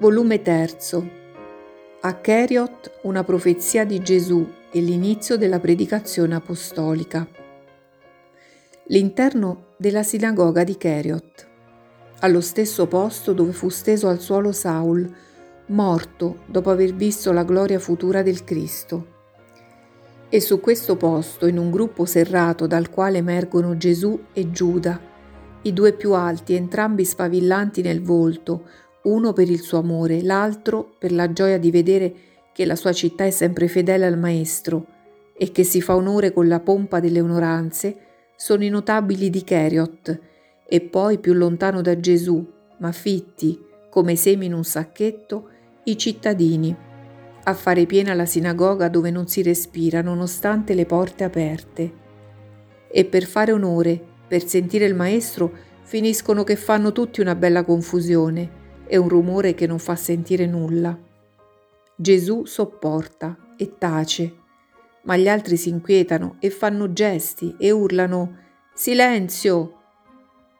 Volume 3. A Cheriot una profezia di Gesù e l'inizio della predicazione apostolica. L'interno della sinagoga di Cheriot, allo stesso posto dove fu steso al suolo Saul, morto dopo aver visto la gloria futura del Cristo. E su questo posto, in un gruppo serrato dal quale emergono Gesù e Giuda, i due più alti, entrambi sfavillanti nel volto, uno per il suo amore, l'altro per la gioia di vedere che la sua città è sempre fedele al Maestro e che si fa onore con la pompa delle onoranze, sono i notabili di Cheriot, e poi più lontano da Gesù, ma fitti, come semi in un sacchetto, i cittadini, a fare piena la sinagoga dove non si respira nonostante le porte aperte. E per fare onore, per sentire il Maestro, finiscono che fanno tutti una bella confusione è un rumore che non fa sentire nulla. Gesù sopporta e tace, ma gli altri si inquietano e fanno gesti e urlano Silenzio!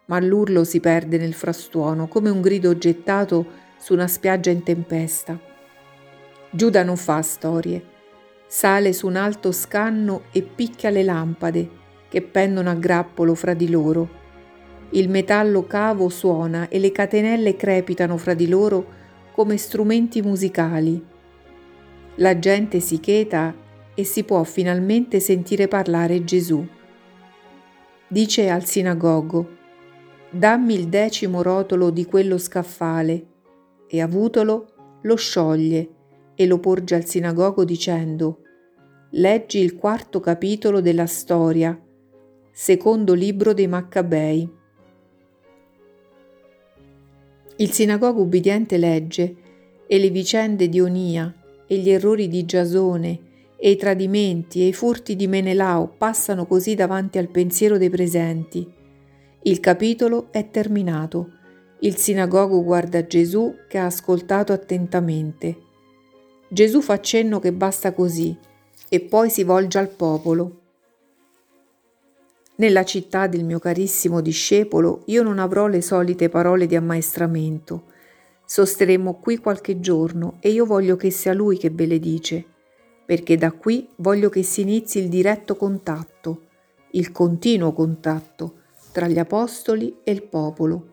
Ma l'urlo si perde nel frastuono come un grido gettato su una spiaggia in tempesta. Giuda non fa storie, sale su un alto scanno e picchia le lampade che pendono a grappolo fra di loro il metallo cavo suona e le catenelle crepitano fra di loro come strumenti musicali. La gente si cheta e si può finalmente sentire parlare Gesù. Dice al sinagogo, dammi il decimo rotolo di quello scaffale, e avutolo lo scioglie e lo porge al sinagogo dicendo, leggi il quarto capitolo della storia, secondo libro dei Maccabei. Il sinagogo ubbidiente legge e le vicende di Onia e gli errori di Giasone e i tradimenti e i furti di Menelao passano così davanti al pensiero dei presenti. Il capitolo è terminato. Il sinagogo guarda Gesù che ha ascoltato attentamente. Gesù fa cenno che basta così e poi si volge al popolo. Nella città del mio carissimo discepolo io non avrò le solite parole di ammaestramento. Sosteremo qui qualche giorno e io voglio che sia lui che ve le dice, perché da qui voglio che si inizi il diretto contatto, il continuo contatto tra gli apostoli e il popolo.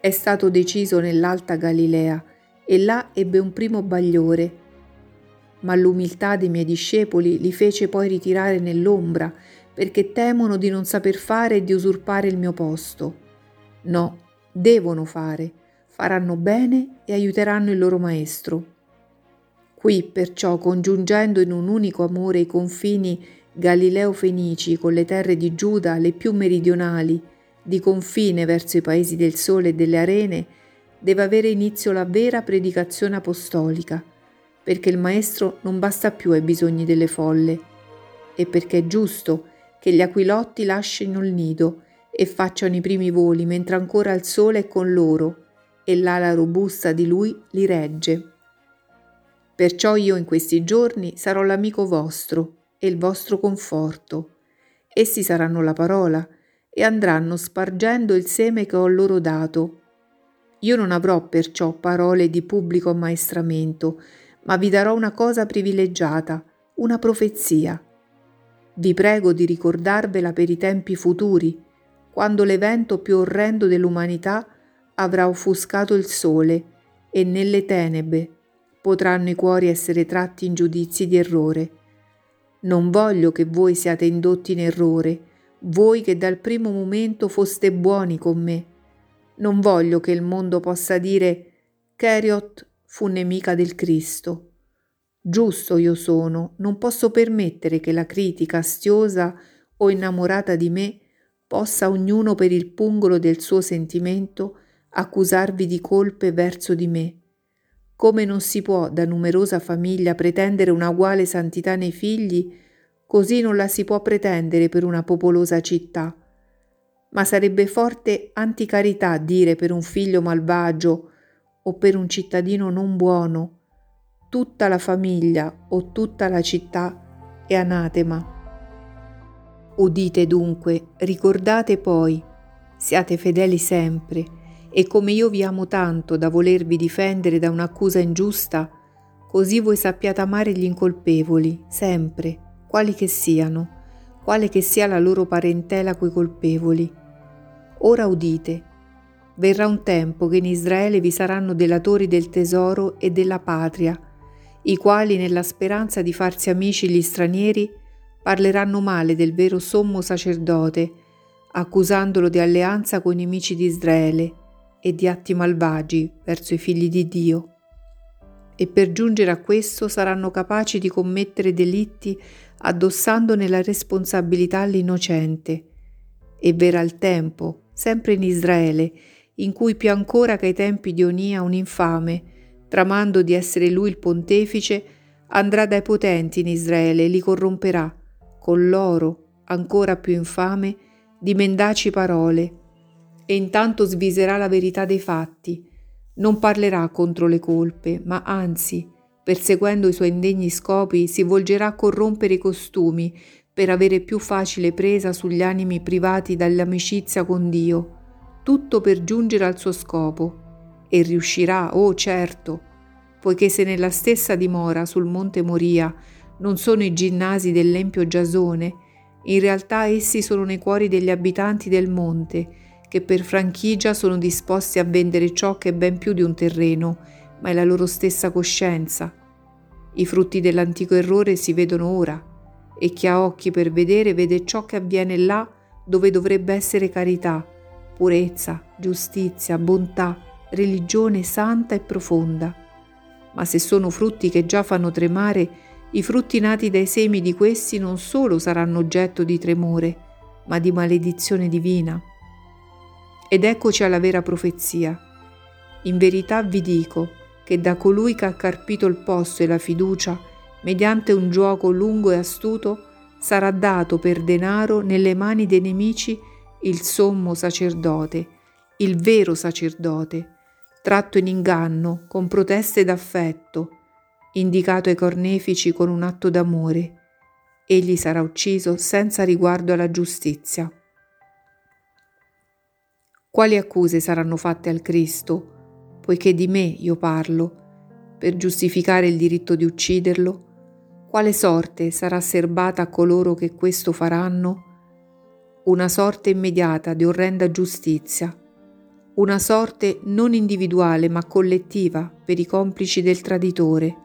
È stato deciso nell'Alta Galilea e là ebbe un primo bagliore, ma l'umiltà dei miei discepoli li fece poi ritirare nell'ombra perché temono di non saper fare e di usurpare il mio posto. No, devono fare, faranno bene e aiuteranno il loro maestro. Qui, perciò, congiungendo in un unico amore i confini Galileo-Fenici con le terre di Giuda, le più meridionali, di confine verso i paesi del sole e delle arene, deve avere inizio la vera predicazione apostolica, perché il Maestro non basta più ai bisogni delle folle, e perché è giusto che gli aquilotti lasciano il nido e facciano i primi voli mentre ancora il sole è con loro e l'ala robusta di lui li regge. Perciò io in questi giorni sarò l'amico vostro e il vostro conforto. Essi saranno la parola e andranno spargendo il seme che ho loro dato. Io non avrò perciò parole di pubblico ammaestramento, ma vi darò una cosa privilegiata, una profezia vi prego di ricordarvela per i tempi futuri, quando l'evento più orrendo dell'umanità avrà offuscato il sole e nelle tenebre potranno i cuori essere tratti in giudizi di errore. Non voglio che voi siate indotti in errore, voi che dal primo momento foste buoni con me. Non voglio che il mondo possa dire Cheriot fu nemica del Cristo. Giusto io sono, non posso permettere che la critica astiosa o innamorata di me possa ognuno per il pungolo del suo sentimento accusarvi di colpe verso di me. Come non si può da numerosa famiglia pretendere una uguale santità nei figli, così non la si può pretendere per una popolosa città. Ma sarebbe forte anticarità dire per un figlio malvagio o per un cittadino non buono tutta la famiglia o tutta la città è anatema. Udite dunque, ricordate poi, siate fedeli sempre E come io vi amo tanto da volervi difendere da un'accusa ingiusta, così voi sappiate amare gli incolpevoli, sempre, quali che siano, quale che sia la loro parentela coi colpevoli. Ora udite, verrà un tempo che in Israele vi saranno delatori del tesoro e della patria, i quali nella speranza di farsi amici gli stranieri parleranno male del vero sommo sacerdote, accusandolo di alleanza con i nemici di Israele e di atti malvagi verso i figli di Dio. E per giungere a questo saranno capaci di commettere delitti addossandone la responsabilità all'innocente. E verrà il tempo, sempre in Israele, in cui più ancora che ai tempi di Onia un infame, tramando di essere lui il pontefice, andrà dai potenti in Israele e li corromperà, con loro, ancora più infame, di mendaci parole, e intanto sviserà la verità dei fatti, non parlerà contro le colpe, ma anzi, perseguendo i suoi indegni scopi, si volgerà a corrompere i costumi per avere più facile presa sugli animi privati dall'amicizia con Dio, tutto per giungere al suo scopo. E riuscirà, oh certo, poiché se nella stessa dimora sul monte Moria non sono i ginnasi dell'empio Giasone, in realtà essi sono nei cuori degli abitanti del monte, che per franchigia sono disposti a vendere ciò che è ben più di un terreno, ma è la loro stessa coscienza. I frutti dell'antico errore si vedono ora, e chi ha occhi per vedere vede ciò che avviene là dove dovrebbe essere carità, purezza, giustizia, bontà, religione santa e profonda. Ma se sono frutti che già fanno tremare, i frutti nati dai semi di questi non solo saranno oggetto di tremore, ma di maledizione divina. Ed eccoci alla vera profezia. In verità vi dico che da colui che ha carpito il posto e la fiducia, mediante un gioco lungo e astuto, sarà dato per denaro nelle mani dei nemici il sommo sacerdote, il vero sacerdote, tratto in inganno con proteste d'affetto, indicato ai cornefici con un atto d'amore. Egli sarà ucciso senza riguardo alla giustizia. Quali accuse saranno fatte al Cristo, poiché di me io parlo, per giustificare il diritto di ucciderlo? Quale sorte sarà serbata a coloro che questo faranno? Una sorte immediata di orrenda giustizia, una sorte non individuale ma collettiva per i complici del traditore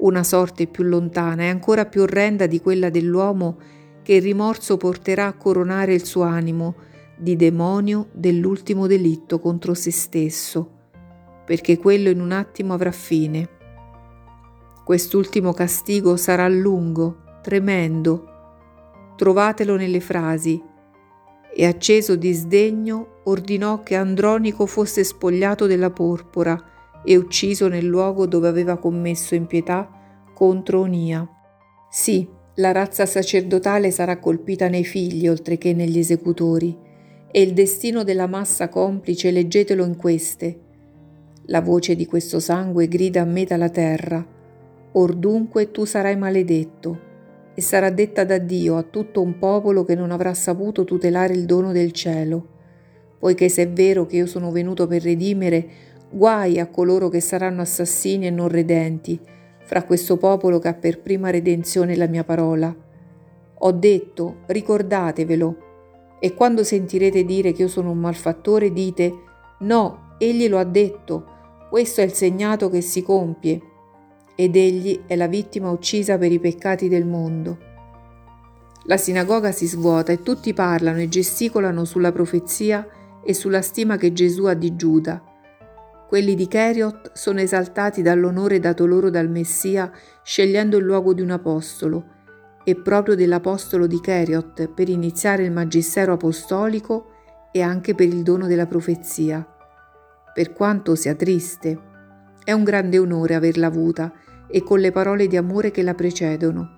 una sorte più lontana e ancora più orrenda di quella dell'uomo che il rimorso porterà a coronare il suo animo di demonio dell'ultimo delitto contro se stesso, perché quello in un attimo avrà fine. Quest'ultimo castigo sarà lungo, tremendo. Trovatelo nelle frasi. E acceso di sdegno ordinò che Andronico fosse spogliato della porpora e ucciso nel luogo dove aveva commesso impietà contro Onia. Sì, la razza sacerdotale sarà colpita nei figli oltre che negli esecutori, e il destino della massa complice leggetelo in queste. La voce di questo sangue grida a me dalla terra, or dunque tu sarai maledetto, e sarà detta da Dio a tutto un popolo che non avrà saputo tutelare il dono del cielo, poiché se è vero che io sono venuto per redimere, Guai a coloro che saranno assassini e non redenti, fra questo popolo che ha per prima redenzione la mia parola. Ho detto, ricordatevelo, e quando sentirete dire che io sono un malfattore, dite, no, egli lo ha detto, questo è il segnato che si compie, ed egli è la vittima uccisa per i peccati del mondo. La sinagoga si svuota e tutti parlano e gesticolano sulla profezia e sulla stima che Gesù ha di Giuda quelli di Cheriot sono esaltati dall'onore dato loro dal Messia scegliendo il luogo di un apostolo e proprio dell'apostolo di Cheriot per iniziare il magistero apostolico e anche per il dono della profezia. Per quanto sia triste, è un grande onore averla avuta e con le parole di amore che la precedono.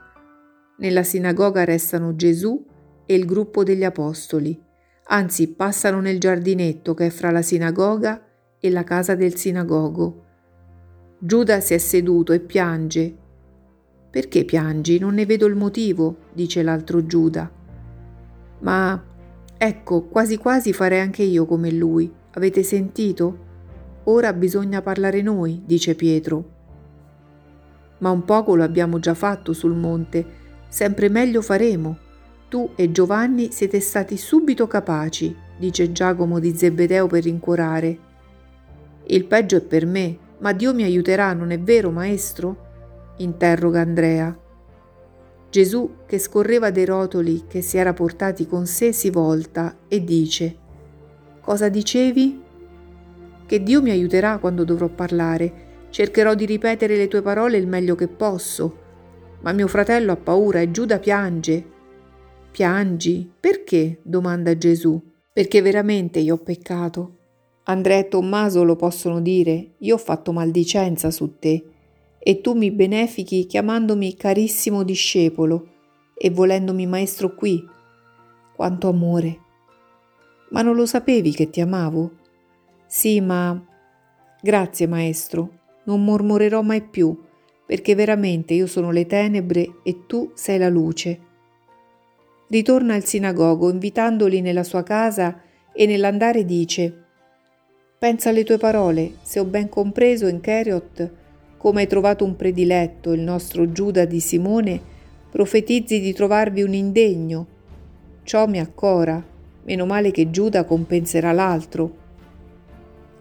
Nella sinagoga restano Gesù e il gruppo degli apostoli, anzi passano nel giardinetto che è fra la sinagoga e la casa del sinagogo. Giuda si è seduto e piange. Perché piangi? Non ne vedo il motivo, dice l'altro Giuda. Ma ecco, quasi quasi farei anche io come lui, Avete sentito? Ora bisogna parlare noi, dice Pietro. Ma un poco lo abbiamo già fatto sul monte, sempre meglio faremo. Tu e Giovanni siete stati subito capaci, dice Giacomo di Zebedeo per rincuorare. Il peggio è per me, ma Dio mi aiuterà, non è vero, maestro? interroga Andrea. Gesù, che scorreva dei rotoli che si era portati con sé, si volta e dice: Cosa dicevi? che Dio mi aiuterà quando dovrò parlare. Cercherò di ripetere le tue parole il meglio che posso. Ma mio fratello ha paura e Giuda piange. Piangi? Perché? domanda Gesù. Perché veramente io ho peccato. Andrea e Tommaso lo possono dire, io ho fatto maldicenza su te, e tu mi benefichi chiamandomi carissimo discepolo e volendomi maestro qui. Quanto amore. Ma non lo sapevi che ti amavo? Sì, ma... Grazie, maestro, non mormorerò mai più, perché veramente io sono le tenebre e tu sei la luce. Ritorna al sinagogo invitandoli nella sua casa e nell'andare dice Pensa alle tue parole, se ho ben compreso in Cheriot, come hai trovato un prediletto, il nostro Giuda di Simone, profetizzi di trovarvi un indegno. Ciò mi accora, meno male che Giuda compenserà l'altro.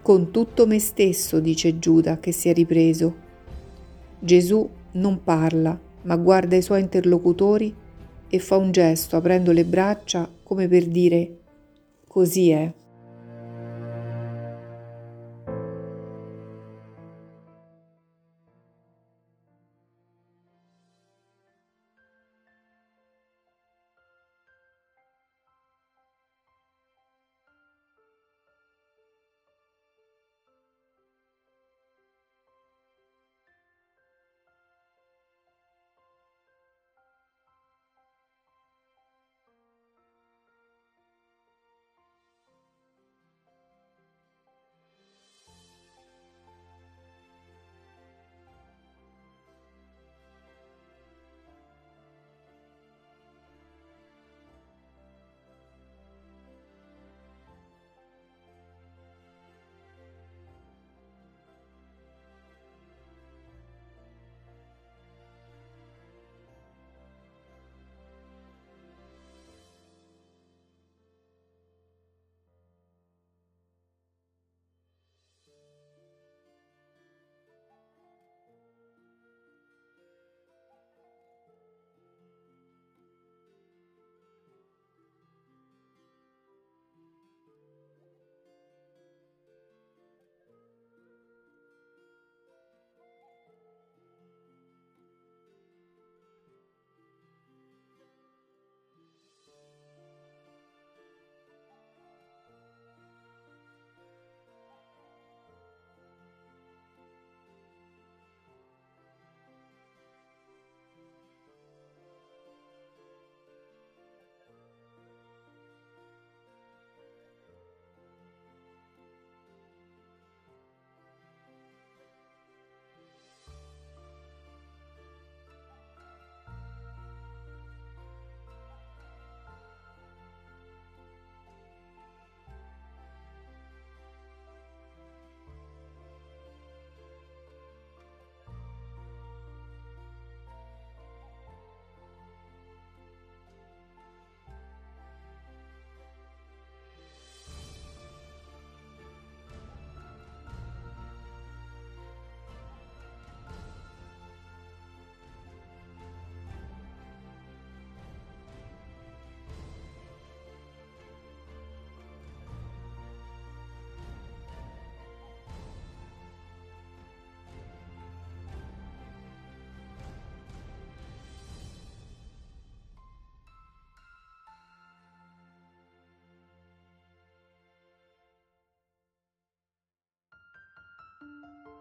Con tutto me stesso, dice Giuda che si è ripreso. Gesù non parla, ma guarda i suoi interlocutori e fa un gesto aprendo le braccia come per dire così è. あ!